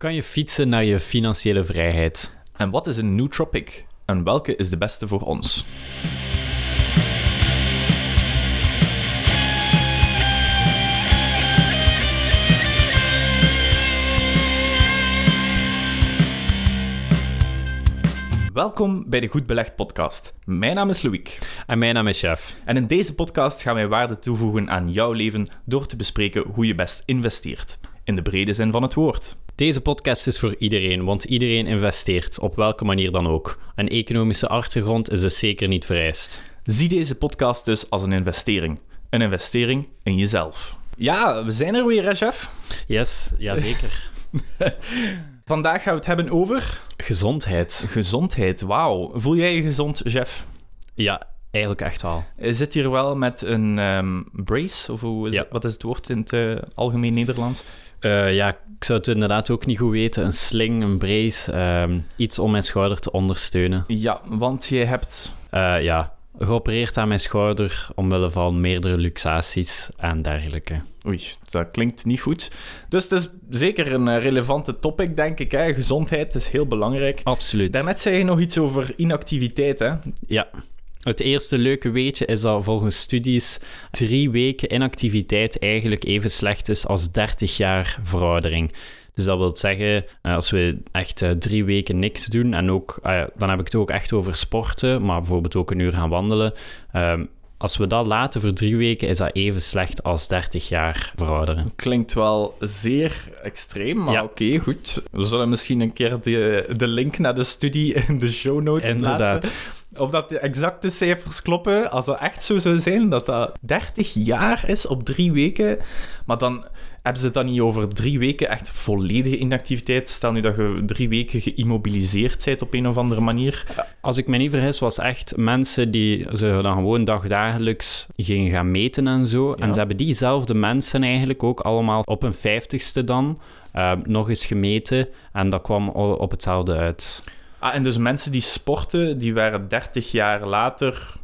Kan je fietsen naar je financiële vrijheid? En wat is een nootropic? En welke is de beste voor ons? Welkom bij de Goed Belegd podcast. Mijn naam is Loïc. En mijn naam is Chef. En in deze podcast gaan wij waarde toevoegen aan jouw leven door te bespreken hoe je best investeert. In de brede zin van het woord. Deze podcast is voor iedereen, want iedereen investeert, op welke manier dan ook. Een economische achtergrond is dus zeker niet vereist. Zie deze podcast dus als een investering. Een investering in jezelf. Ja, we zijn er weer, hè, chef? Yes, jazeker. Vandaag gaan we het hebben over... Gezondheid. Gezondheid, wauw. Voel jij je gezond, chef? Ja, eigenlijk echt wel. Je zit hier wel met een ehm, brace, of hoe is Ja. het- wat is het woord in het eh, algemeen Nederlands? Eh, ja, ik zou het inderdaad ook niet goed weten. Een sling, een brace, ehm, iets om mijn schouder te ondersteunen. Ja, want je hebt... Eh, ja, geopereerd aan mijn schouder omwille van meerdere luxaties en dergelijke. Oei, dat klinkt niet goed. Dus het is zeker een relevante topic, denk ik. Hè? Gezondheid is heel belangrijk. Absoluut. Daarnet zei je nog iets over inactiviteit, hè? Ja. Het eerste leuke weetje is dat volgens studies drie weken inactiviteit eigenlijk even slecht is als 30 jaar veroudering. Dus dat wil zeggen, eh, als we echt eh, drie weken niks doen, en ook, eh, dan heb ik het ook echt over sporten, maar bijvoorbeeld ook een uur gaan wandelen. Ehm, als we dat laten voor drie weken, is dat even slecht als 30 jaar verouderen. Klinkt wel zeer extreem, maar Ja. oké, goed. We zullen misschien een keer de, de link naar de studie in de show notes Inderdaad. plaatsen. Of dat de exacte cijfers kloppen. Als dat echt zo zou zijn, dat dat 30 jaar is op drie weken. Maar dan hebben ze het dan niet over drie weken echt volledige inactiviteit. Stel nu dat je drie weken geïmmobiliseerd bent op een of andere manier. Als ik me niet vergis, was echt mensen die ze dan gewoon dagdagelijks gingen gaan meten en zo. En ze hebben diezelfde mensen eigenlijk ook allemaal op hun vijftigste dan eh, nog eens gemeten. En dat kwam op hetzelfde uit. Ah, en dus mensen die sporten, die waren 30 jaar later...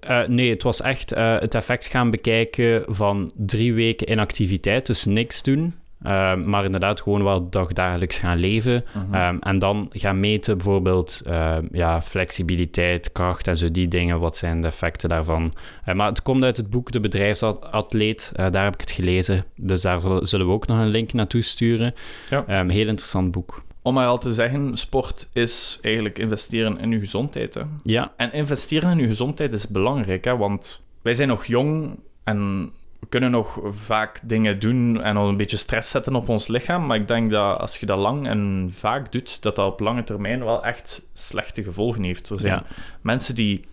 Eh, nee, het was echt eh, het effect gaan bekijken van drie weken inactiviteit, dus niks doen. Eh, maar inderdaad gewoon wel dagdagelijks gaan leven. Ehm, en dan gaan meten bijvoorbeeld eh, ja, flexibiliteit, kracht en zo die dingen. Wat zijn de effecten daarvan? Maar het komt uit het boek De Bedrijfsatleet. Daar heb ik het gelezen. Dus daar zullen, zullen we ook nog een link naartoe sturen. Ja. Ehm, heel interessant boek. Om maar al te zeggen, sport is eigenlijk investeren in je gezondheid. Hè. Ja, En investeren in je gezondheid is belangrijk, hè, want wij zijn nog jong en we kunnen nog vaak dingen doen en al een beetje stress zetten op ons lichaam. Maar ik denk dat als je dat lang en vaak doet, dat dat op lange termijn wel echt slechte gevolgen heeft. Er zijn Ja. mensen die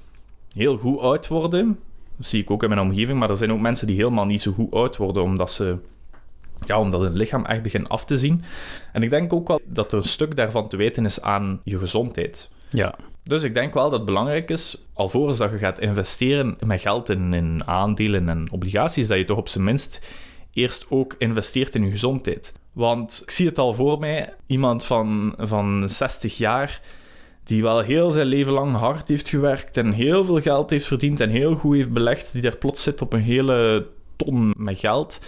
heel goed oud worden, dat zie ik ook in mijn omgeving, maar er zijn ook mensen die helemaal niet zo goed oud worden, omdat ze... Ja, omdat hun lichaam echt begint af te zien. En ik denk ook wel dat er een stuk daarvan te weten is aan je gezondheid. ja. Dus ik denk wel dat het belangrijk is, alvorens dat je gaat investeren met geld in, in aandelen en obligaties, dat je toch op zijn minst eerst ook investeert in je gezondheid. Want ik zie het al voor mij, iemand van, van 60 jaar, die wel heel zijn leven lang hard heeft gewerkt en heel veel geld heeft verdiend en heel goed heeft belegd, die daar plots zit op een hele ton met geld.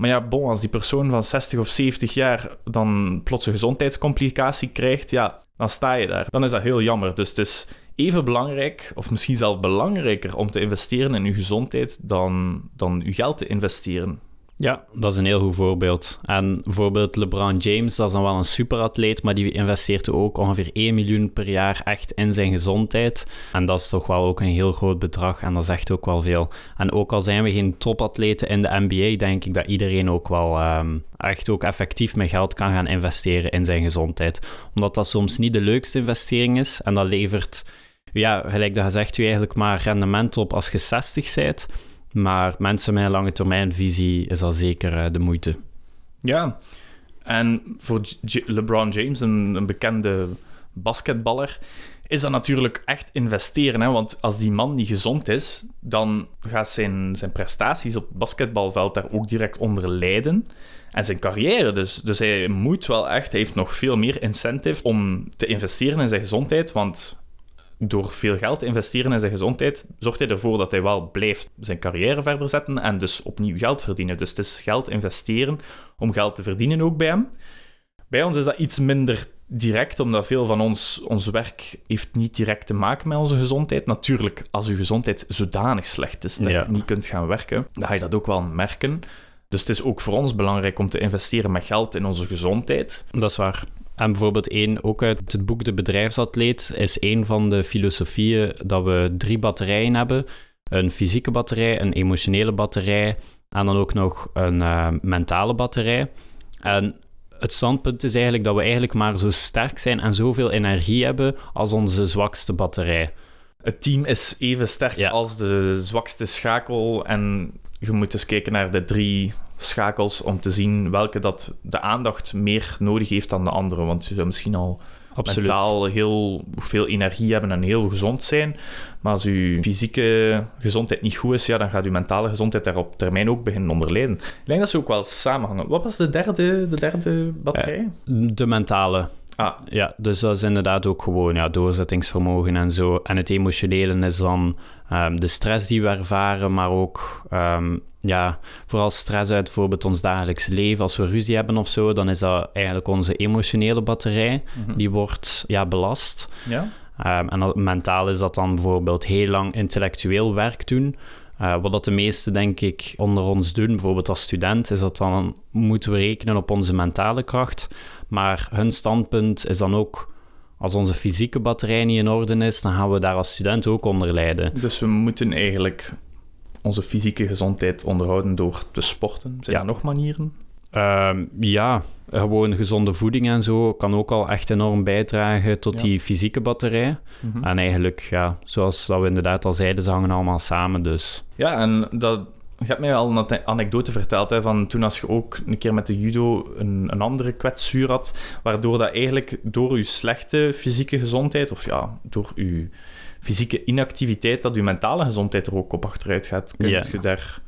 Maar ja, bon, als die persoon van 60 of 70 jaar dan plots een gezondheidscomplicatie krijgt, ja, dan sta je daar. Dan is dat heel jammer. Dus het is even belangrijk, of misschien zelfs belangrijker, om te investeren in je gezondheid dan, dan je geld te investeren. Ja, dat is een heel goed voorbeeld. En bijvoorbeeld LeBron James, dat is dan wel een superatleet, maar die investeert ook ongeveer 1 miljoen per jaar echt in zijn gezondheid. En dat is toch wel ook een heel groot bedrag en dat zegt ook wel veel. En ook al zijn we geen topatleten in de NBA, denk ik dat iedereen ook wel ehm, echt ook effectief met geld kan gaan investeren in zijn gezondheid. Omdat dat soms niet de leukste investering is en dat levert, ja, gelijk dat gezegd, u eigenlijk maar rendement op als je 60 bent. Maar mensen met een lange termijnvisie is al zeker eh, de moeite. Ja, en voor LeBron James, een, een bekende basketballer, is dat natuurlijk echt investeren. Hè? Want als die man niet gezond is, dan gaat zijn, zijn prestaties op het basketbalveld daar ook direct onder lijden. En zijn carrière dus. Dus hij moet wel echt, hij heeft nog veel meer incentive om te investeren in zijn gezondheid. Want door veel geld te investeren in zijn gezondheid, zorgt hij ervoor dat hij wel blijft zijn carrière verder zetten en dus opnieuw geld verdienen. Dus het is geld investeren om geld te verdienen ook bij hem. Bij ons is dat iets minder direct, omdat veel van ons, ons werk heeft niet direct te maken met onze gezondheid. Natuurlijk, als uw gezondheid zodanig slecht is dat Ja. je niet kunt gaan werken, dan ga je dat ook wel merken. Dus het is ook voor ons belangrijk om te investeren met geld in onze gezondheid. Dat is waar. En bijvoorbeeld één, ook uit het boek De Bedrijfsatleet, is één van de filosofieën dat we drie batterijen hebben. Een fysieke batterij, een emotionele batterij en dan ook nog een eh, mentale batterij. En het standpunt is eigenlijk dat we eigenlijk maar zo sterk zijn en zoveel energie hebben als onze zwakste batterij. Het team is even sterk Ja. als de zwakste schakel. En je moet eens kijken naar de drie schakels om te zien welke dat de aandacht meer nodig heeft dan de andere. Want je zou misschien al Absoluut. mentaal heel veel energie hebben en heel gezond zijn. Maar als je fysieke gezondheid niet goed is, ja, dan gaat je mentale gezondheid daar op termijn ook beginnen onder lijden. Ik denk dat ze ook wel samenhangen. Wat was de derde, de derde batterij? De mentale. Ah, Ja, dus dat is inderdaad ook gewoon ja, doorzettingsvermogen en zo. En het emotionele is dan ehm, de stress die we ervaren, maar ook ehm, ja, vooral stress uit bijvoorbeeld ons dagelijks leven. Als we ruzie hebben of zo, dan is dat eigenlijk onze emotionele batterij. mhm. Die wordt ja, belast. ja. Ehm, en mentaal is dat dan bijvoorbeeld heel lang intellectueel werk doen. Eh, wat dat de meesten, denk ik, onder ons doen, bijvoorbeeld als student, is dat dan moeten we rekenen op onze mentale kracht. Maar hun standpunt is dan ook, als onze fysieke batterij niet in orde is, dan gaan we daar als student ook onder lijden. Dus we moeten eigenlijk onze fysieke gezondheid onderhouden door te sporten. Zijn Ja. er nog manieren? Ehm, ja, gewoon gezonde voeding en zo kan ook al echt enorm bijdragen tot Ja. die fysieke batterij. Mhm. En eigenlijk, ja, zoals dat we inderdaad al zeiden, ze hangen allemaal samen, dus... Ja, en dat, je hebt mij al een ane- anekdote verteld hè, van toen als je ook een keer met de judo een, een andere kwetsuur had, waardoor dat eigenlijk door je slechte fysieke gezondheid, of ja, door je fysieke inactiviteit, dat je mentale gezondheid er ook op achteruit gaat. Kun Ja. je daar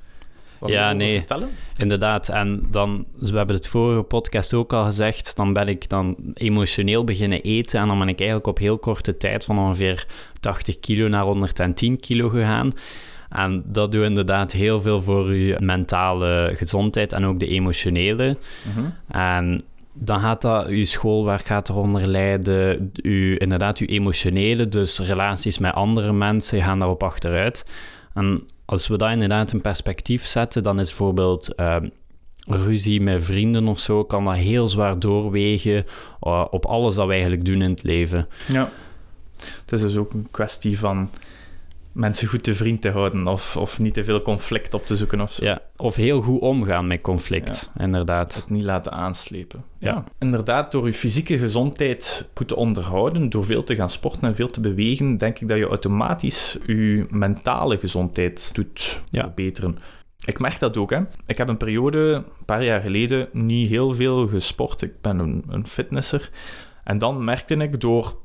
wat Ja, nee. vertellen? Inderdaad, en dan, we hebben het vorige podcast ook al gezegd, dan ben ik dan emotioneel beginnen eten en dan ben ik eigenlijk op heel korte tijd van ongeveer 80 kilo naar 110 kilo gegaan. En dat doet inderdaad heel veel voor je mentale gezondheid en ook de emotionele. Mhm. En dan gaat dat, je schoolwerk gaat eronder lijden, je, inderdaad je emotionele, dus relaties met andere mensen gaan daarop achteruit. En als we dat inderdaad in perspectief zetten, dan is bijvoorbeeld ehm, ruzie met vrienden of zo, kan dat heel zwaar doorwegen eh, op alles dat we eigenlijk doen in het leven. Ja. Het is dus ook een kwestie van mensen goed te vriend te houden of, of niet te veel conflict op te zoeken of zo. Ja, of heel goed omgaan met conflict, inderdaad. Het niet laten aanslepen. Ja. Inderdaad, door je fysieke gezondheid goed te onderhouden, door veel te gaan sporten en veel te bewegen, denk ik dat je automatisch je mentale gezondheid doet Ja. verbeteren. Ik merk dat ook. Hè. Ik heb een periode, een paar jaar geleden, niet heel veel gesport. Ik ben een, een fitnesser. En dan merkte ik door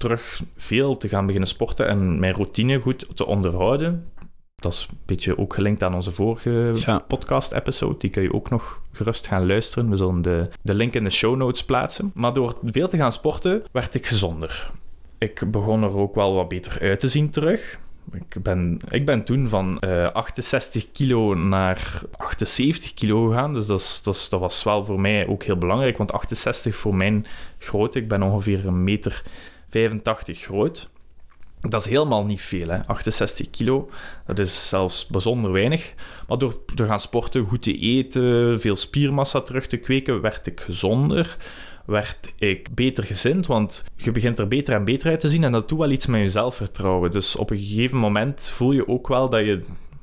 terug veel te gaan beginnen sporten en mijn routine goed te onderhouden. Dat is een beetje ook gelinkt aan onze vorige Ja. podcast-episode. Die kun je ook nog gerust gaan luisteren. We zullen de, de link in de show notes plaatsen. Maar door veel te gaan sporten, werd ik gezonder. Ik begon er ook wel wat beter uit te zien terug. Ik ben, ik ben toen van eh, 68 kilo naar 78 kilo gegaan. Dus dat, is, dat, is- dat was wel voor mij ook heel belangrijk. Want 68 voor mijn grootte, ik ben ongeveer een meter 85 groot. Dat is helemaal niet veel, hè? 68 kilo. Dat is zelfs bijzonder weinig. Maar door te gaan sporten, goed te eten, veel spiermassa terug te kweken, werd ik gezonder. Werd ik beter gezind, want je begint er beter en beter uit te zien en dat doet wel iets met je zelfvertrouwen. Dus op een gegeven moment voel je ook wel dat je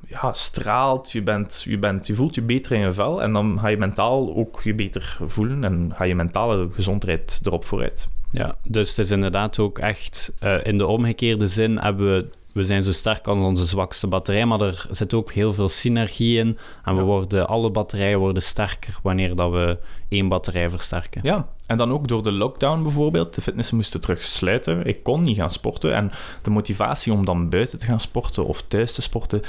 ja, straalt, je, bent, je, bent, je voelt je beter in je vel en dan ga je mentaal ook je beter voelen en ga je mentale gezondheid erop vooruit. Ja, dus het is inderdaad ook echt eh, in de omgekeerde zin hebben we. We zijn zo sterk als onze zwakste batterij, maar er zit ook heel veel synergie in. En we Ja. worden, alle batterijen worden sterker wanneer dat we één batterij versterken. Ja, en dan ook door de lockdown bijvoorbeeld. De fitnessen moesten terug sluiten. Ik kon niet gaan sporten. En de motivatie om dan buiten te gaan sporten of thuis te sporten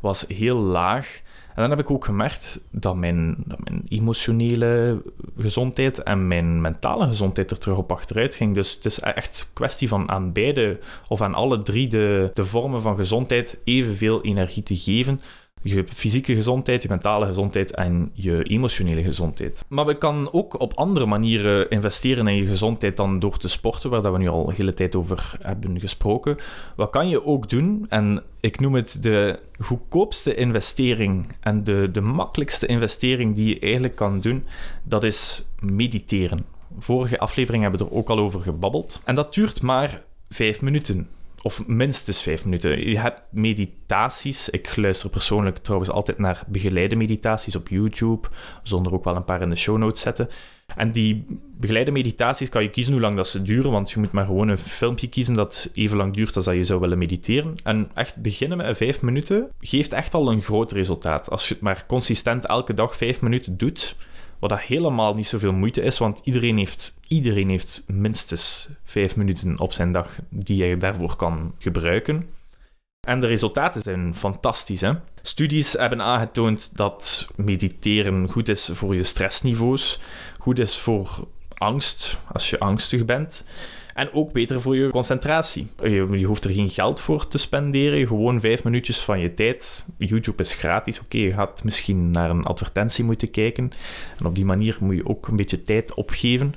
was heel laag. En dan heb ik ook gemerkt dat mijn, mijn emotionele gezondheid en mijn mentale gezondheid er terug op achteruit ging. Dus het is echt kwestie van aan beide of aan alle drie de, de vormen van gezondheid evenveel energie te geven. Je fysieke gezondheid, je mentale gezondheid en je emotionele gezondheid. Maar we kan ook op andere manieren investeren in je gezondheid dan door te sporten, waar we nu al een hele tijd over hebben gesproken. Wat kan je ook doen? En ik noem het de goedkoopste investering en de, de makkelijkste investering die je eigenlijk kan doen, dat is mediteren. Vorige aflevering hebben we er ook al over gebabbeld. En dat duurt maar vijf minuten. Of minstens vijf minuten. Je hebt meditaties. Ik luister persoonlijk trouwens altijd naar begeleide meditaties op YouTube. Zonder ook wel een paar in de show notes zetten. En die begeleide meditaties kan je kiezen hoe lang dat ze duren. Want je moet maar gewoon een filmpje kiezen dat even lang duurt als dat je zou willen mediteren. En echt beginnen met vijf minuten geeft echt al een groot resultaat. Als je het maar consistent elke dag vijf minuten doet wat dat helemaal niet zoveel moeite is, want iedereen heeft, iedereen heeft minstens vijf minuten op zijn dag die je daarvoor kan gebruiken. En de resultaten zijn fantastisch. Hè? Studies hebben aangetoond dat mediteren goed is voor je stressniveaus, goed is voor angst, als je angstig bent. En ook beter voor je concentratie. Je, je, hoeft er geen geld voor te spenderen. Gewoon vijf minuutjes van je tijd. YouTube is gratis. Oké, je gaat misschien naar een advertentie moeten kijken. En op die manier moet je ook een beetje tijd opgeven.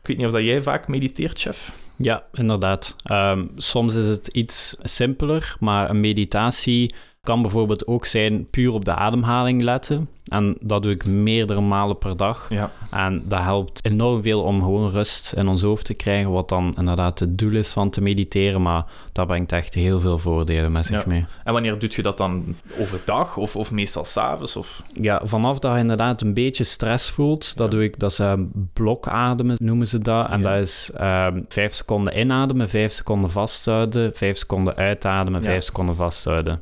Ik weet niet of dat jij vaak mediteert, chef. Ja, inderdaad. Um, soms is het iets simpeler, maar een meditatie kan bijvoorbeeld ook zijn puur op de ademhaling letten. En dat doe ik meerdere malen per dag. Ja. En dat helpt enorm veel om gewoon rust in ons hoofd te krijgen, wat dan inderdaad het doel is van te mediteren. Maar dat brengt echt heel veel voordelen met zich Ja. mee. En wanneer doe je dat dan overdag of, of meestal s'avonds? Of... Ja, vanaf dat je inderdaad een beetje stress voelt, dat Ja. doe ik, dat is eh, blokademen noemen ze dat. En dat is ehm vijf seconden inademen, vijf seconden vasthouden, vijf seconden uitademen, vijf seconden vasthouden.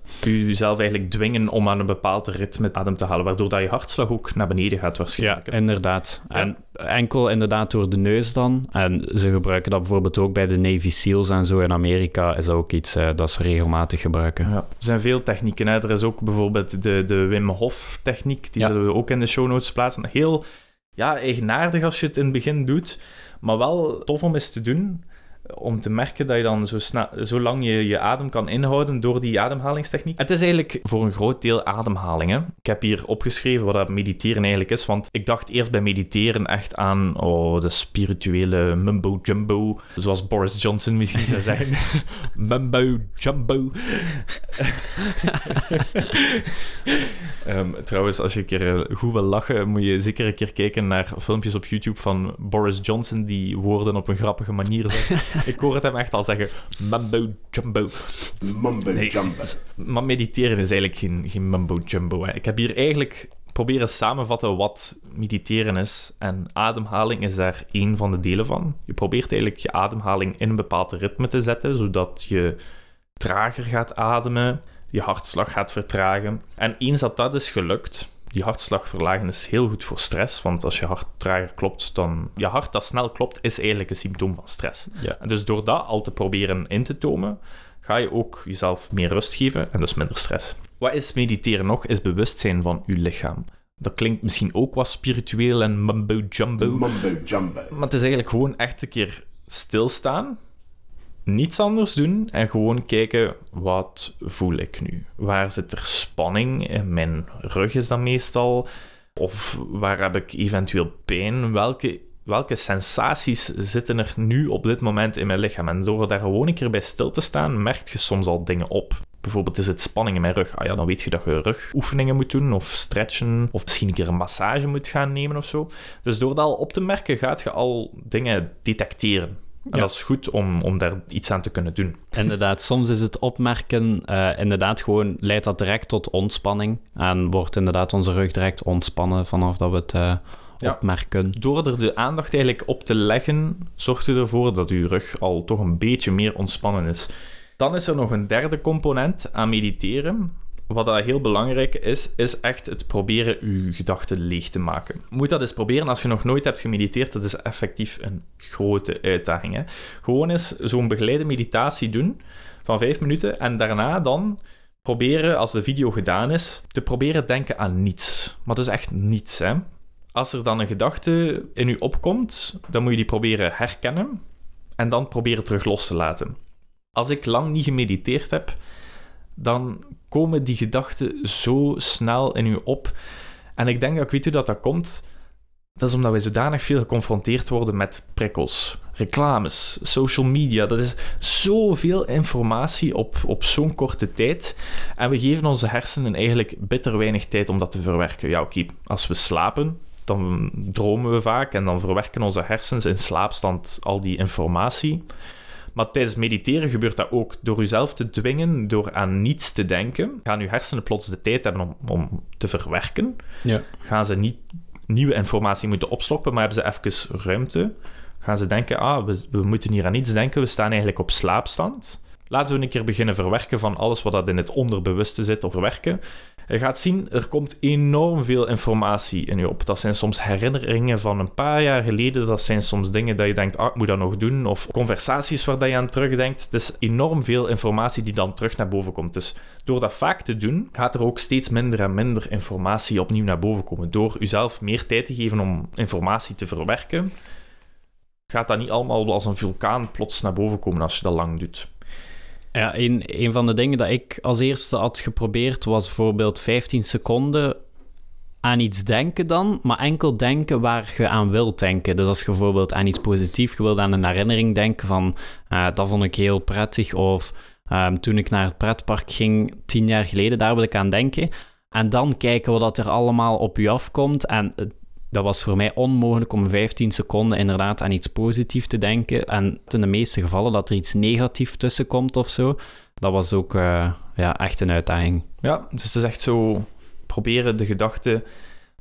Jezelf eigenlijk dwingen om aan een bepaald ritme adem te halen, waardoor dat je hartslag ook naar beneden gaat Ja, waarschijnlijk. hè? inderdaad. Ja. En enkel inderdaad door de neus dan. En ze gebruiken dat bijvoorbeeld ook bij de Navy SEALs en zo in Amerika. Is dat ook iets eh, dat ze regelmatig gebruiken. Ja, er zijn veel technieken. Hè. Er is ook bijvoorbeeld de, de Wim Hof techniek. Die Ja. zullen we ook in de show notes plaatsen. Heel ja, eigenaardig als je het in het begin doet. Maar wel tof om eens te doen. Om te merken dat je dan zo, snel, zo lang je, je adem kan inhouden door die ademhalingstechniek. Het is eigenlijk voor een groot deel ademhaling. Hè. Ik heb hier opgeschreven wat dat mediteren eigenlijk is. Want ik dacht eerst bij mediteren echt aan oh, de spirituele mumbo-jumbo. Zoals Boris Johnson misschien zou zeggen. mumbo-jumbo. Ehm, trouwens, als je een keer eh, goed wil lachen, moet je zeker een keer kijken naar filmpjes op YouTube van Boris Johnson die woorden op een grappige manier zegt. Ik hoor het hem echt al zeggen, mumbo jumbo. Mumbo Nee. jumbo. Maar mediteren is eigenlijk geen, geen mumbo jumbo. Hè. Ik heb hier eigenlijk proberen samenvatten wat mediteren is. En ademhaling is daar één van de delen van. Je probeert eigenlijk je ademhaling in een bepaald ritme te zetten, zodat je trager gaat ademen, je hartslag gaat vertragen. En eens dat dat is gelukt, die hartslag verlagen is heel goed voor stress, want als je hart trager klopt, dan... Je hart dat snel klopt, is eigenlijk een symptoom van stress. Ja. En dus door dat al te proberen in te tomen, ga je ook jezelf meer rust geven en dus minder stress. Wat is mediteren nog? Is bewustzijn van je lichaam. Dat klinkt misschien ook wat spiritueel en mumbo-jumbo. Mumbo jumbo. Maar het is eigenlijk gewoon echt een keer stilstaan, niets anders doen en gewoon kijken wat voel ik nu. Waar zit er spanning? In mijn rug is dat meestal. Of waar heb ik eventueel pijn? Welke, welke sensaties zitten er nu op dit moment in mijn lichaam? En door daar gewoon een keer bij stil te staan, merk je soms al dingen op. Bijvoorbeeld is het spanning in mijn rug. Ah ja, dan weet je dat je rugoefeningen moet doen of stretchen of misschien een keer een massage moet gaan nemen of zo. Dus door dat al op te merken, gaat je al dingen detecteren. En Ja. dat is goed om, om daar iets aan te kunnen doen. Inderdaad, soms is het opmerken, eh, inderdaad gewoon, leidt dat direct tot ontspanning. En wordt inderdaad onze rug direct ontspannen vanaf dat we het eh, Ja. opmerken. Door er de aandacht eigenlijk op te leggen, zorgt u ervoor dat uw rug al toch een beetje meer ontspannen is. Dan is er nog een derde component aan mediteren. Wat dat heel belangrijk is, is echt het proberen uw gedachten leeg te maken. Moet dat eens proberen als je nog nooit hebt gemediteerd. Dat is effectief een grote uitdaging. Hè? Gewoon eens zo'n begeleide meditatie doen van vijf minuten en daarna dan proberen, als de video gedaan is, te proberen denken aan niets. Maar dus echt niets. Hè? Als er dan een gedachte in u opkomt, dan moet je die proberen herkennen en dan proberen terug los te laten. Als ik lang niet gemediteerd heb, dan komen die gedachten zo snel in u op. En ik denk dat ik weet hoe dat, dat komt. Dat is omdat wij zodanig veel geconfronteerd worden met prikkels, reclames, social media. Dat is zoveel informatie op, op zo'n korte tijd. En we geven onze hersenen eigenlijk bitter weinig tijd om dat te verwerken. Ja, oké, als we slapen, dan dromen we vaak en dan verwerken onze hersens in slaapstand al die informatie. Maar tijdens mediteren gebeurt dat ook. Door jezelf te dwingen, door aan niets te denken, gaan je hersenen plots de tijd hebben om, om te verwerken. Ja. Gaan ze niet nieuwe informatie moeten opslokken, maar hebben ze even ruimte. Gaan ze denken, ah, we, we moeten hier aan niets denken, we staan eigenlijk op slaapstand. Laten we een keer beginnen verwerken van alles wat dat in het onderbewuste zit, op verwerken. Je gaat zien, er komt enorm veel informatie in je op. Dat zijn soms herinneringen van een paar jaar geleden. Dat zijn soms dingen dat je denkt, ah, ik moet dat nog doen. Of conversaties waar je aan terugdenkt. Het is enorm veel informatie die dan terug naar boven komt. Dus door dat vaak te doen, gaat er ook steeds minder en minder informatie opnieuw naar boven komen. Door jezelf meer tijd te geven om informatie te verwerken, gaat dat niet allemaal als een vulkaan plots naar boven komen als je dat lang doet. Ja, een, een van de dingen dat ik als eerste had geprobeerd was bijvoorbeeld 15 seconden aan iets denken dan, maar enkel denken waar je aan wilt denken. Dus als je bijvoorbeeld aan iets positiefs, je wilt aan een herinnering denken van uh, dat vond ik heel prettig of um, toen ik naar het pretpark ging tien jaar geleden, daar wil ik aan denken. En dan kijken wat er allemaal op je afkomt en dat was voor mij onmogelijk om 15 seconden inderdaad aan iets positiefs te denken. En in de meeste gevallen dat er iets negatiefs tussen komt of zo. Dat was ook uh, ja, echt een uitdaging. Ja, dus het is echt zo proberen de gedachten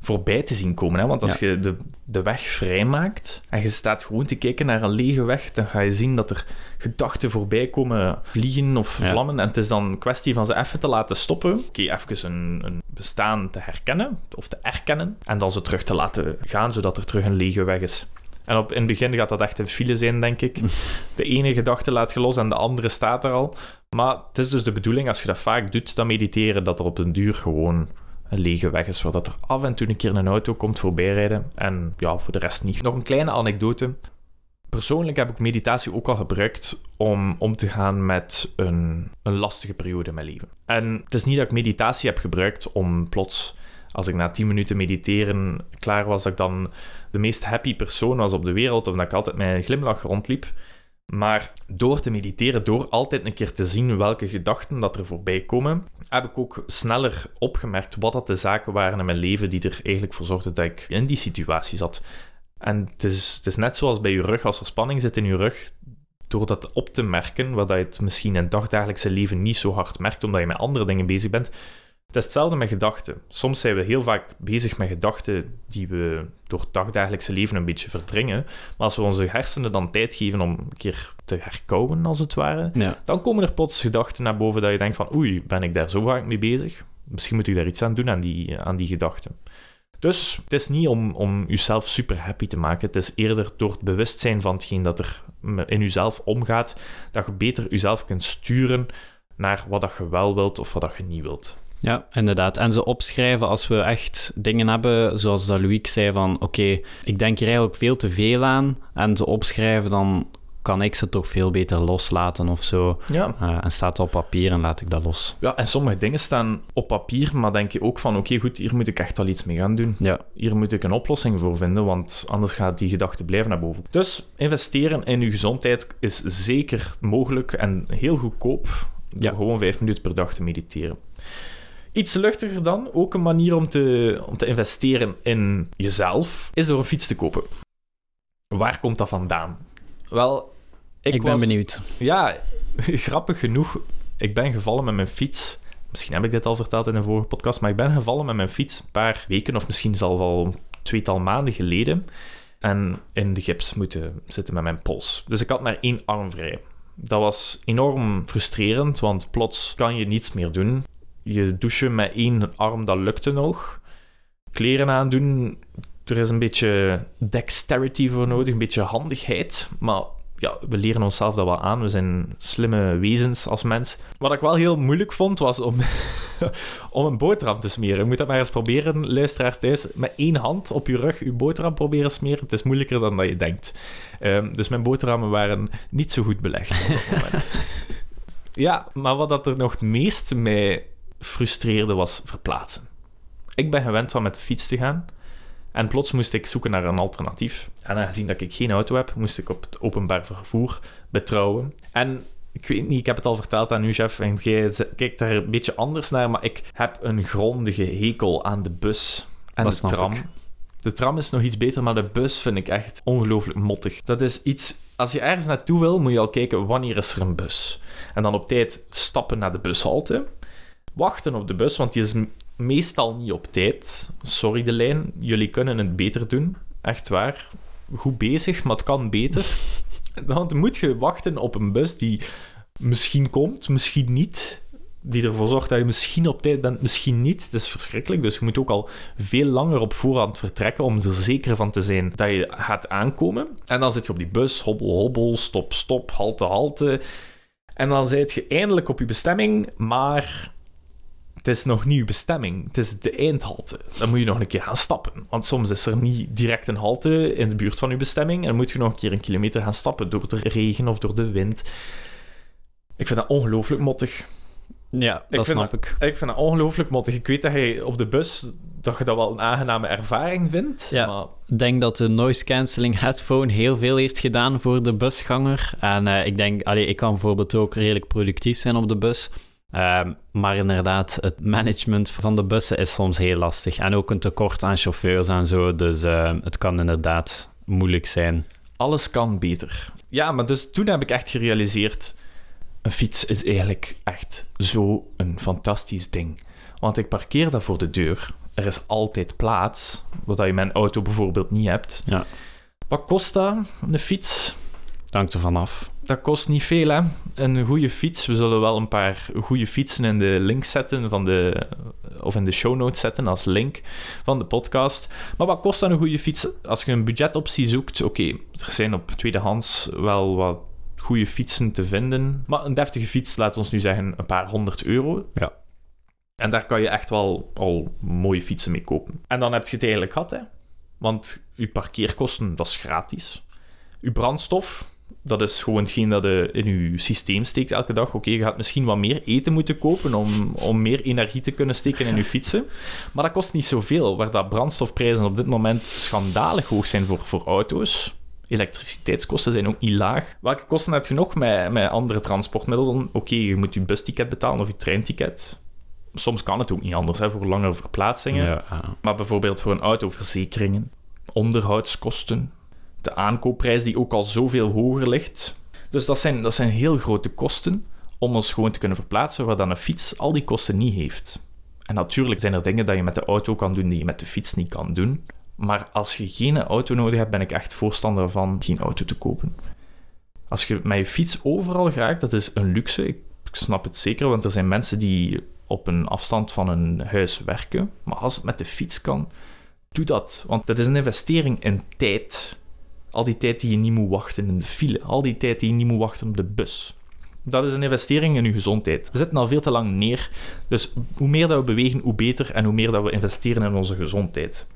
voorbij te zien komen. Hè? Want als je de, de weg vrijmaakt en je staat gewoon te kijken naar een lege weg, dan ga je zien dat er gedachten voorbij komen vliegen of vlammen. En het is dan een kwestie van ze even te laten stoppen. Oké, even een, een bestaan te herkennen of te erkennen. En dan ze terug te laten gaan, zodat er terug een lege weg is. En op, in het begin gaat dat echt een file zijn, denk ik. De ene gedachte laat je los en de andere staat er al. Maar het is dus de bedoeling, als je dat vaak doet, dan mediteren, dat er op den duur gewoon lege weg is, waar dat er af en toe een keer een auto komt voorbijrijden. En ja, voor de rest niet. Nog een kleine anekdote. Persoonlijk heb ik meditatie ook al gebruikt om om te gaan met een, een lastige periode in mijn leven. En het is niet dat ik meditatie heb gebruikt om plots, als ik na 10 minuten mediteren klaar was, dat ik dan de meest happy persoon was op de wereld, of dat ik altijd met een glimlach rondliep. Maar door te mediteren, door altijd een keer te zien welke gedachten dat er voorbij komen, heb ik ook sneller opgemerkt wat dat de zaken waren in mijn leven die er eigenlijk voor zorgden dat ik in die situatie zat. En het is, het is net zoals bij je rug, als er spanning zit in je rug, door dat op te merken, wat je het misschien in het dagdagelijkse leven niet zo hard merkt, omdat je met andere dingen bezig bent, het is hetzelfde met gedachten. Soms zijn we heel vaak bezig met gedachten die we door het dagdagelijkse leven een beetje verdringen. Maar als we onze hersenen dan tijd geven om een keer te herkouwen, als het ware, Ja. dan komen er plots gedachten naar boven dat je denkt van oei, ben ik daar zo vaak mee bezig? Misschien moet ik daar iets aan doen aan die, aan die gedachten. Dus het is niet om, om jezelf super happy te maken. Het is eerder door het bewustzijn van hetgeen dat er in jezelf omgaat, dat je beter jezelf kunt sturen naar wat dat je wel wilt of wat dat je niet wilt. Ja, inderdaad. En ze opschrijven als we echt dingen hebben, zoals dat Louis zei van oké, ik denk hier eigenlijk veel te veel aan. En ze opschrijven, dan kan ik ze toch veel beter loslaten of zo. Ja. Uh, en staat het op papier en laat ik dat los. Ja, en sommige dingen staan op papier, maar denk je ook van oké, goed, hier moet ik echt wel iets mee gaan doen. Ja. Hier moet ik een oplossing voor vinden, want anders gaat die gedachte blijven naar boven. Dus investeren in je gezondheid is zeker mogelijk en heel goedkoop door Ja. gewoon vijf minuten per dag te mediteren. Iets luchtiger dan, ook een manier om te, om te investeren in jezelf, is door een fiets te kopen. Waar komt dat vandaan? Wel, ik, Ik, ben benieuwd. ja, grappig genoeg. Ik ben gevallen met mijn fiets. Misschien heb ik dit al verteld in een vorige podcast, maar ik ben gevallen met mijn fiets een paar weken of misschien zelfs al een tweetal maanden geleden. En in de gips moeten zitten met mijn pols. Dus ik had maar één arm vrij. Dat was enorm frustrerend, want plots kan je niets meer doen. Je douchen met één arm, dat lukte nog. Kleren aandoen, er is een beetje dexterity voor nodig, een beetje handigheid. Maar ja, we leren onszelf dat wel aan. We zijn slimme wezens als mens. Wat ik wel heel moeilijk vond, was om, om een boterham te smeren. Je moet dat maar eens proberen, luisteraars thuis. Met één hand op je rug je boterham proberen smeren. Het is moeilijker dan dat je denkt. Ehm, dus mijn boterhammen waren niet zo goed belegd op dat moment. ja, maar wat dat er nog het meest mij frustreerde was verplaatsen. Ik ben gewend van met de fiets te gaan. En plots moest ik zoeken naar een alternatief. En aangezien dat ik geen auto heb, moest ik op het openbaar vervoer betrouwen. En ik weet niet, ik heb het al verteld aan u, chef, en jij kijkt daar een beetje anders naar, maar ik heb een grondige hekel aan de bus en Dat de tram. ik. De tram is nog iets beter, maar de bus vind ik echt ongelooflijk mottig. Dat is iets... Als je ergens naartoe wil, moet je al kijken wanneer is er een bus. En dan op tijd stappen naar de bushalte. Wachten op de bus, want die is meestal niet op tijd. Sorry de lijn, jullie kunnen het beter doen. Echt waar. Goed bezig, maar het kan beter. Dan moet je wachten op een bus die misschien komt, misschien niet. Die ervoor zorgt dat je misschien op tijd bent, misschien niet. Het is verschrikkelijk. Dus je moet ook al veel langer op voorhand vertrekken om er zeker van te zijn dat je gaat aankomen. En dan zit je op die bus, hobbel, hobbel, stop, stop, halte, halte. En dan zit je eindelijk op je bestemming, maar het is nog niet je bestemming. Het is de eindhalte. Dan moet je nog een keer gaan stappen. Want soms is er niet direct een halte in de buurt van je bestemming. En dan moet je nog een keer een kilometer gaan stappen door de regen of door de wind. Ik vind dat ongelooflijk mottig. Ja, dat vind snap ik. Ik vind dat ongelooflijk mottig. Ik weet dat je op de bus dat je dat wel een aangename ervaring vindt. Ja. Maar Ik denk dat de noise cancelling headphone heel veel heeft gedaan voor de busganger. En eh, ik denk, allee, ik kan bijvoorbeeld ook redelijk productief zijn op de bus. Ehm, maar inderdaad, het management van de bussen is soms heel lastig. En ook een tekort aan chauffeurs en zo. Dus eh, het kan inderdaad moeilijk zijn. alles kan beter. Ja, maar dus toen heb ik echt gerealiseerd... Een fiets is eigenlijk echt zo een fantastisch ding. Want ik parkeer dat voor de deur. Er is altijd plaats, wat je een auto bijvoorbeeld niet hebt. Ja. Wat kost dat, een fiets? Dank er vanaf. Dat kost niet veel, hè? Een goede fiets. We zullen wel een paar goede fietsen in de link zetten van de, of in de show notes zetten als link van de podcast. Maar wat kost dan een goede fiets? Als je een budgetoptie zoekt, oké, er zijn op tweedehands wel wat goede fietsen te vinden. Maar een deftige fiets, laat ons nu zeggen, een paar honderd euro. Ja. En daar kan je echt wel al mooie fietsen mee kopen. En dan heb je het eigenlijk gehad, hè? Want je parkeerkosten, dat is gratis. Je brandstof, dat is gewoon hetgeen dat je in je systeem steekt elke dag. Oké, je gaat misschien wat meer eten moeten kopen om, om meer energie te kunnen steken in je fietsen. Maar dat kost niet zoveel, waar dat brandstofprijzen op dit moment schandalig hoog zijn voor, voor auto's. Elektriciteitskosten zijn ook niet laag. Welke kosten heb je nog met, met andere transportmiddelen? Oké, je moet je busticket betalen of je treinticket. Soms kan het ook niet anders, hè, voor langere verplaatsingen. Ja, ja. Maar bijvoorbeeld voor een autoverzekeringen, onderhoudskosten, de aankoopprijs die ook al zoveel hoger ligt. Dus dat zijn, dat zijn heel grote kosten om ons gewoon te kunnen verplaatsen, waar dan een fiets al die kosten niet heeft. En natuurlijk zijn er dingen dat je met de auto kan doen die je met de fiets niet kan doen. Maar als je geen auto nodig hebt, ben ik echt voorstander van geen auto te kopen. Als je met je fiets overal geraakt, dat is een luxe. Ik snap het zeker, want er zijn mensen die op een afstand van hun huis werken. Maar als het met de fiets kan, doe dat. Want dat is een investering in tijd. Al die tijd die je niet moet wachten in de file. Al die tijd die je niet moet wachten op de bus. Dat is een investering in je gezondheid. We zitten al veel te lang neer. Dus hoe meer dat we bewegen, hoe beter. En hoe meer dat we investeren in onze gezondheid.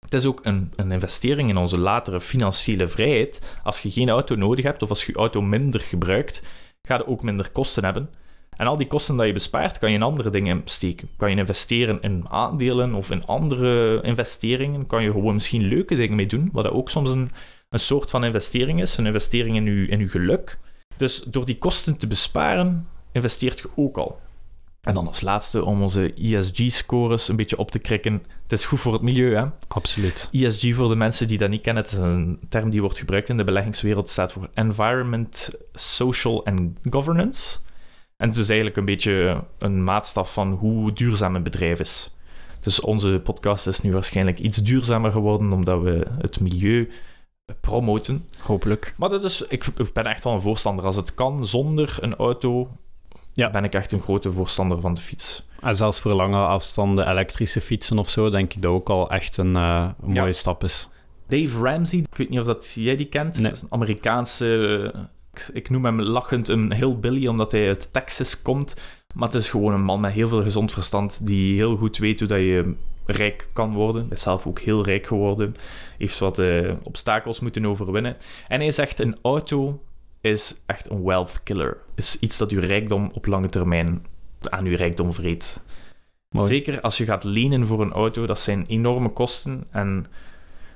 Het is ook een, een investering in onze latere financiële vrijheid. Als je geen auto nodig hebt, of als je je auto minder gebruikt, ga je ook minder kosten hebben. En al die kosten dat je bespaart, kan je in andere dingen steken. Kan je investeren in aandelen of in andere investeringen. Kan je gewoon misschien leuke dingen mee doen, wat ook soms een, een soort van investering is. Een investering in je, in je geluk. Dus door die kosten te besparen, investeert je ook al. En dan als laatste, om onze ESG-scores een beetje op te krikken. Het is goed voor het milieu, hè? Absoluut. ESG, voor de mensen die dat niet kennen, het is een term die wordt gebruikt in de beleggingswereld, staat voor Environment, Social and Governance. En het is eigenlijk een beetje een maatstaf van hoe duurzaam een bedrijf is. Dus onze podcast is nu waarschijnlijk iets duurzamer geworden, omdat we het milieu promoten. Hopelijk. Maar dat is, ik, ik ben echt wel een voorstander. Als het kan zonder een auto, Ja. ben ik echt een grote voorstander van de fiets. En zelfs voor langere afstanden elektrische fietsen of zo, denk ik dat ook al echt een, eh, een Ja. mooie stap is. Dave Ramsey, ik weet niet of dat jij die kent. Nee. Dat is een Amerikaanse... ik, ik noem hem lachend een hillbilly, omdat hij uit Texas komt. Maar het is gewoon een man met heel veel gezond verstand, die heel goed weet hoe dat je rijk kan worden. Hij is zelf ook heel rijk geworden. Heeft wat eh, obstakels moeten overwinnen. En hij zegt, een auto is echt een wealth killer. Is iets dat uw rijkdom op lange termijn aan uw rijkdom vreet. Mooi. Zeker als je gaat lenen voor een auto, dat zijn enorme kosten. En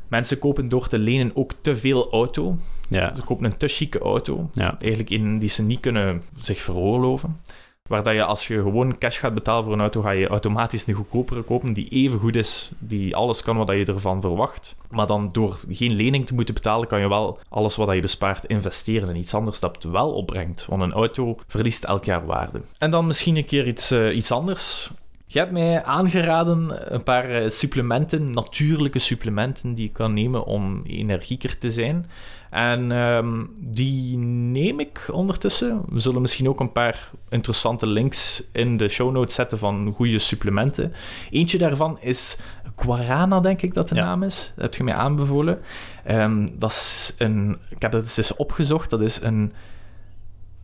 mensen kopen door te lenen ook te veel auto. Ja, Ze kopen een te chique auto. ja. Eigenlijk in die ze niet kunnen zich veroorloven. Waar dat je als je gewoon cash gaat betalen voor een auto, ga je automatisch een goedkopere kopen die even goed is, die alles kan wat je ervan verwacht. Maar dan door geen lening te moeten betalen, kan je wel alles wat je bespaart investeren in iets anders dat het wel opbrengt. Want een auto verliest elk jaar waarde. En dan misschien een keer iets, eh, iets anders. Je hebt mij aangeraden een paar eh, supplementen, natuurlijke supplementen die je kan nemen om energieker te zijn. En ehm, die neem ik ondertussen. We zullen misschien ook een paar interessante links in de show notes zetten van goede supplementen. Eentje daarvan is Guarana, denk ik dat de Ja. naam is. Dat heb je mij aanbevolen. Ehm, dat is een... Ik heb het eens opgezocht. Dat is een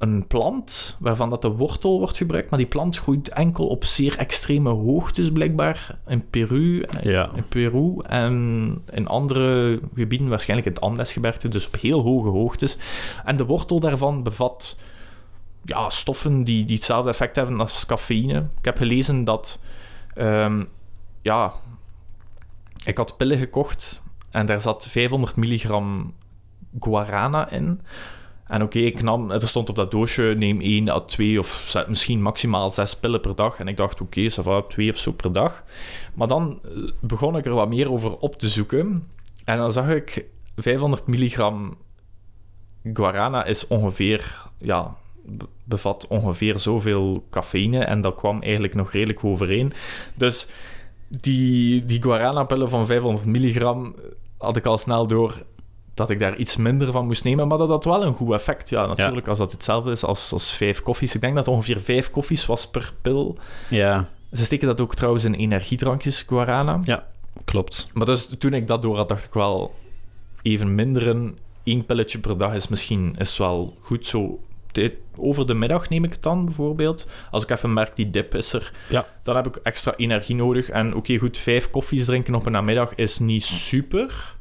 een plant waarvan dat de wortel wordt gebruikt, maar die plant groeit enkel op zeer extreme hoogtes blijkbaar in Peru, Ja. in Peru en in andere gebieden, waarschijnlijk in het Andesgebergte, dus op heel hoge hoogtes. En de wortel daarvan bevat ja, stoffen die, die hetzelfde effect hebben als cafeïne. Ik heb gelezen dat ehm, ja, ik had pillen gekocht en daar zat 500 milligram guarana in. En oké, ik nam, er stond op dat doosje, neem 1 à 2 of misschien maximaal 6 pillen per dag. En ik dacht, oké, va, 2 of zo per dag. Maar dan eh, begon ik er wat meer over op te zoeken. En dan zag ik 500 milligram guarana is ongeveer, ja, be- bevat ongeveer zoveel cafeïne. En dat kwam eigenlijk nog redelijk overeen. Dus die, die guarana-pillen van 500 milligram had ik al snel door dat ik daar iets minder van moest nemen, maar dat had wel een goed effect. Ja, natuurlijk, als dat hetzelfde is als, als vijf koffies. Ik denk dat het ongeveer vijf koffies was per pil. ja, Ze steken dat ook trouwens in energiedrankjes, guarana. klopt. Maar dus toen ik dat door had, dacht ik wel... Even minderen, één pilletje per dag is misschien is wel goed. Zo over de middag neem ik het dan, bijvoorbeeld. Als ik even merk, die dip is er, Ja. dan heb ik extra energie nodig. En oké, goed, vijf koffies drinken op een namiddag is niet super...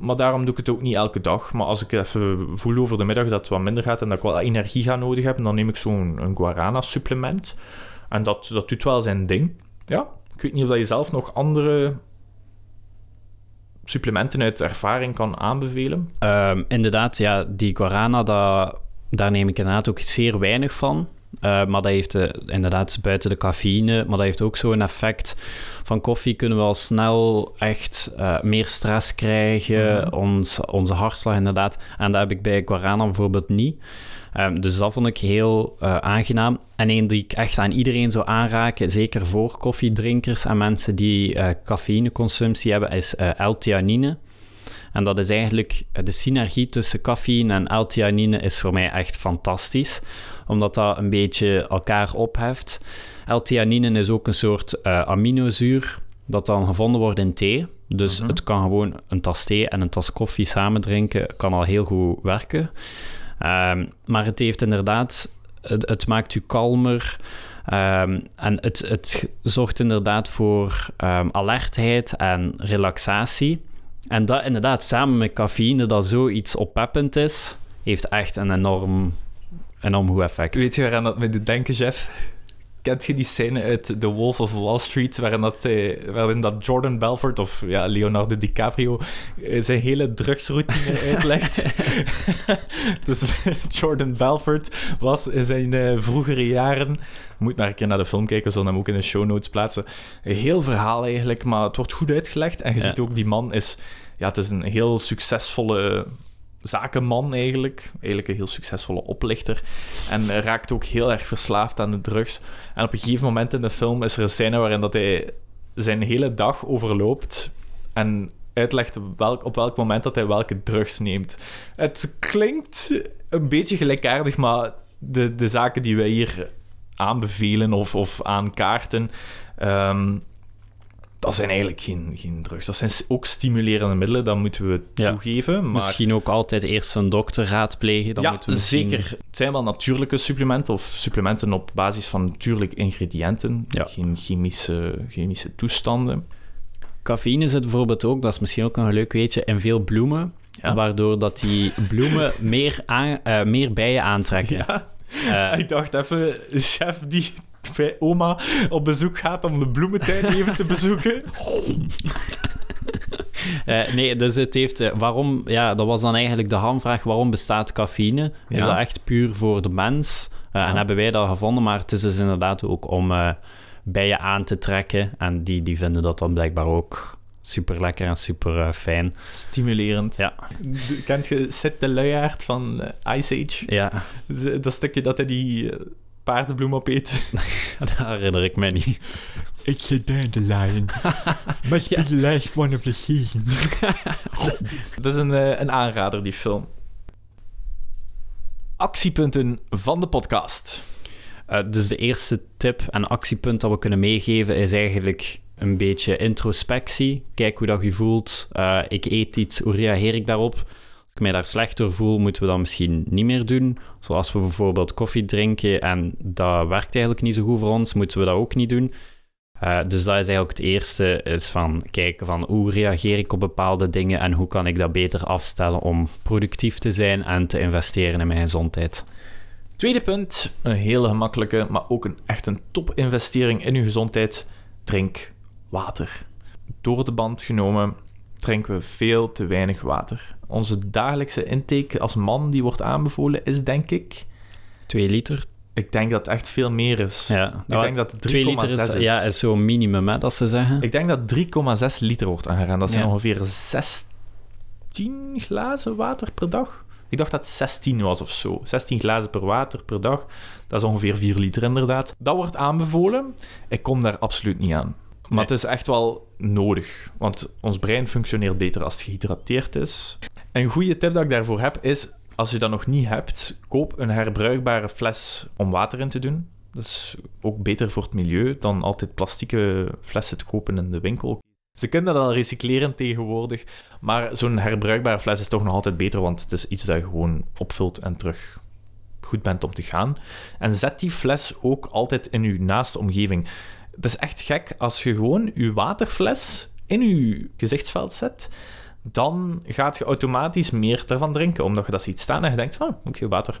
Maar daarom doe ik het ook niet elke dag. Maar als ik even voel over de middag dat het wat minder gaat en dat ik wel energie ga nodig hebben, dan neem ik zo'n een guarana-supplement. En dat, dat doet wel zijn ding. Ja, ik weet niet of dat je zelf nog andere supplementen uit ervaring kan aanbevelen. Ehm, inderdaad, ja, die guarana, dat, daar neem ik inderdaad ook zeer weinig van. Eh, maar dat heeft eh, inderdaad buiten de cafeïne, maar dat heeft ook zo'n effect. Van koffie kunnen we al snel echt eh, meer stress krijgen, Mhm. ons, onze hartslag inderdaad. En dat heb ik bij guarana bijvoorbeeld niet. Ehm, dus dat vond ik heel aangenaam. En een die ik echt aan iedereen zou aanraken, zeker voor koffiedrinkers en mensen die cafeïneconsumptie hebben, is L-theanine. En dat is eigenlijk de synergie tussen cafeïne en L-theanine is voor mij echt fantastisch, omdat dat een beetje elkaar opheft. L-theanine is ook een soort eh, aminozuur dat dan gevonden wordt in thee. Dus Mhm. het kan gewoon een tas thee en een tas koffie samen drinken, kan al heel goed werken. Ehm, maar het heeft inderdaad, het, het maakt u kalmer. ehm, en het, het zorgt inderdaad voor ehm, alertheid en relaxatie. En dat inderdaad samen met cafeïne, dat zoiets oppeppend is, heeft echt een enorm, enorm goed effect. Weet je waaraan dat me doet denken, Jeff? Kent je die scène uit The Wolf of Wall Street, waarin dat, eh, waarin dat Jordan Belfort of ja, Leonardo DiCaprio eh, zijn hele drugsroutine uitlegt? dus Jordan Belfort was in zijn eh, vroegere jaren, moet maar een keer naar de film kijken, we zullen hem ook in de show notes plaatsen, een heel verhaal eigenlijk, maar het wordt goed uitgelegd en je Ja. ziet ook, die man is, ja, het is een heel succesvolle zakenman eigenlijk. Eigenlijk een heel succesvolle oplichter. En raakt ook heel erg verslaafd aan de drugs. En op een gegeven moment in de film is er een scène waarin dat hij zijn hele dag overloopt en uitlegt welk, op welk moment dat hij welke drugs neemt. Het klinkt een beetje gelijkaardig, maar de, de zaken die wij hier aanbevelen of, of aankaarten... ehm, dat zijn eigenlijk geen, geen drugs. Dat zijn ook stimulerende middelen, dat moeten we Ja. toegeven. Maar Misschien ook altijd eerst een dokter raadplegen. Dan ja, moeten we misschien- zeker. Het zijn wel natuurlijke supplementen of supplementen op basis van natuurlijke ingrediënten, Ja. geen chemische, chemische toestanden. Cafeïne zit bijvoorbeeld ook, dat is misschien ook nog een leuk weetje, in veel bloemen. Ja. Waardoor dat die bloemen meer, aan, eh, meer bijen aantrekken. Ja, Eh, ik dacht even, chef die bij oma op bezoek gaat om de bloementuin even te bezoeken. Eh, nee, dus het heeft... eh, waarom... Ja, dat was dan eigenlijk de hamvraag. Waarom bestaat cafeïne? Is dat echt puur voor de mens? Eh, En hebben wij dat gevonden, maar het is dus inderdaad ook om bijen aan te trekken. En die, die vinden dat dan blijkbaar ook super lekker en super fijn. Stimulerend. Ja. Kent je Sid de Luiaard van Ice Age? Ja, Z- Dat stukje dat hij die paardenbloem opeet. dat herinner ik mij niet. It's a dandelion. Must be the last one of the season. dat is een, eh, een aanrader, die film. Actiepunten van de podcast. Eh, dus de eerste tip en actiepunt dat we kunnen meegeven is eigenlijk een beetje introspectie. Kijk hoe dat je voelt. Eh, ik eet iets, hoe reageer ik daarop? Als ik mij daar slecht door voel, moeten we dat misschien niet meer doen. Zoals we bijvoorbeeld koffie drinken en dat werkt eigenlijk niet zo goed voor ons, moeten we dat ook niet doen. Eh, dus dat is eigenlijk het eerste, is van kijken van hoe reageer ik op bepaalde dingen en hoe kan ik dat beter afstellen om productief te zijn en te investeren in mijn gezondheid. Tweede punt, een hele gemakkelijke, maar ook een, echt een top-investering in uw gezondheid. Drink water. Door de band genomen drinken we veel te weinig water. Onze dagelijkse intake als man die wordt aanbevolen is, denk ik... Twee liter? Ik denk dat het echt veel meer is. Ja, ik denk dat het 3,6 2 liter is, is. Ja, is zo'n minimum, hè, dat ze zeggen. Ik denk dat 3,6 liter wordt aangegaan. Dat zijn Ja. ongeveer 16 glazen water per dag. Ik dacht dat het 16 was of zo. 16 glazen per water per dag. Dat is ongeveer 4 liter inderdaad. Dat wordt aanbevolen. Ik kom daar absoluut niet aan. Maar Nee. het is echt wel nodig. Want ons brein functioneert beter als het gehydrateerd is. Een goede tip dat ik daarvoor heb is... Als je dat nog niet hebt, koop een herbruikbare fles om water in te doen. Dat is ook beter voor het milieu dan altijd plastieke flessen te kopen in de winkel. Ze kunnen dat al recycleren tegenwoordig, maar zo'n herbruikbare fles is toch nog altijd beter, want het is iets dat je gewoon opvult en terug goed bent om te gaan. En zet die fles ook altijd in uw naaste omgeving. Het is echt gek als je gewoon uw waterfles in uw gezichtsveld zet, dan gaat je automatisch meer ervan drinken, omdat je dat ziet staan en je denkt, oh, oké, water.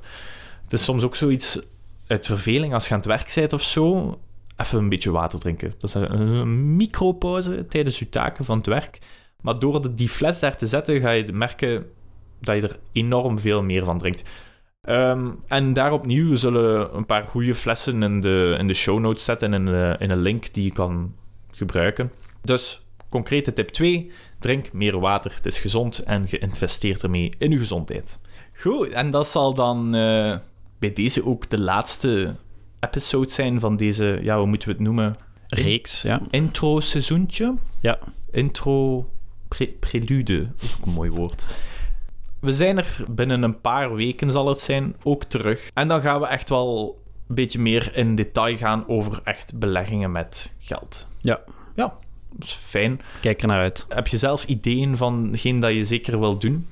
Het is soms ook zoiets uit verveling als je aan het werk bent of zo, even een beetje water drinken. Dat is een, micropauze tijdens je taken van het werk. Maar door die fles daar te zetten, ga je merken dat je er enorm veel meer van drinkt. Ehm, en daar opnieuw, we zullen een paar goede flessen in de, in de show notes zetten in, een- in een link die je kan gebruiken. Dus, concrete tip 2, drink meer water. Het is gezond en je investeert ermee in je gezondheid. Goed, en dat zal dan eh, bij deze ook de laatste episode zijn van deze, ja, hoe moeten we het noemen? Reeks, ja. Intro-seizoentje? Ja. Intro... Pre prelude, dat is ook een mooi woord. We zijn er binnen een paar weken, zal het zijn, ook terug. En dan gaan we echt wel een beetje meer in detail gaan over echt beleggingen met geld. Ja. Ja, dat is fijn. Kijk er naar uit. Heb je zelf ideeën van hetgeen dat je zeker wil doen?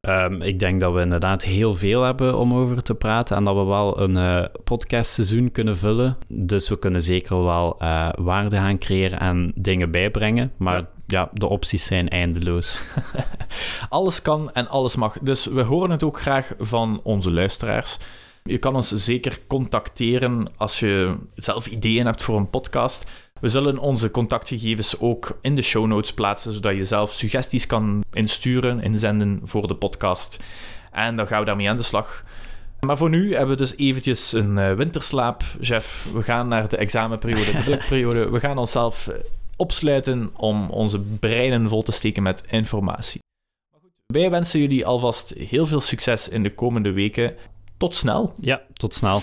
Ehm, ik denk dat we inderdaad heel veel hebben om over te praten en dat we wel een eh podcastseizoen kunnen vullen. Dus we kunnen zeker wel eh, waarde gaan creëren en dingen bijbrengen. Maar ja. Ja. de opties zijn eindeloos. Alles kan en alles mag. Dus we horen het ook graag van onze luisteraars. Je kan ons zeker contacteren als je zelf ideeën hebt voor een podcast. We zullen onze contactgegevens ook in de show notes plaatsen, zodat je zelf suggesties kan insturen, inzenden voor de podcast. En dan gaan we daarmee aan de slag. Maar voor nu hebben we dus eventjes een eh, winterslaap, Jeff. We gaan naar de examenperiode, de drukperiode. We gaan onszelf eh, opsluiten om onze breinen vol te steken met informatie. Wij wensen jullie alvast heel veel succes in de komende weken. Tot snel! Ja, tot snel.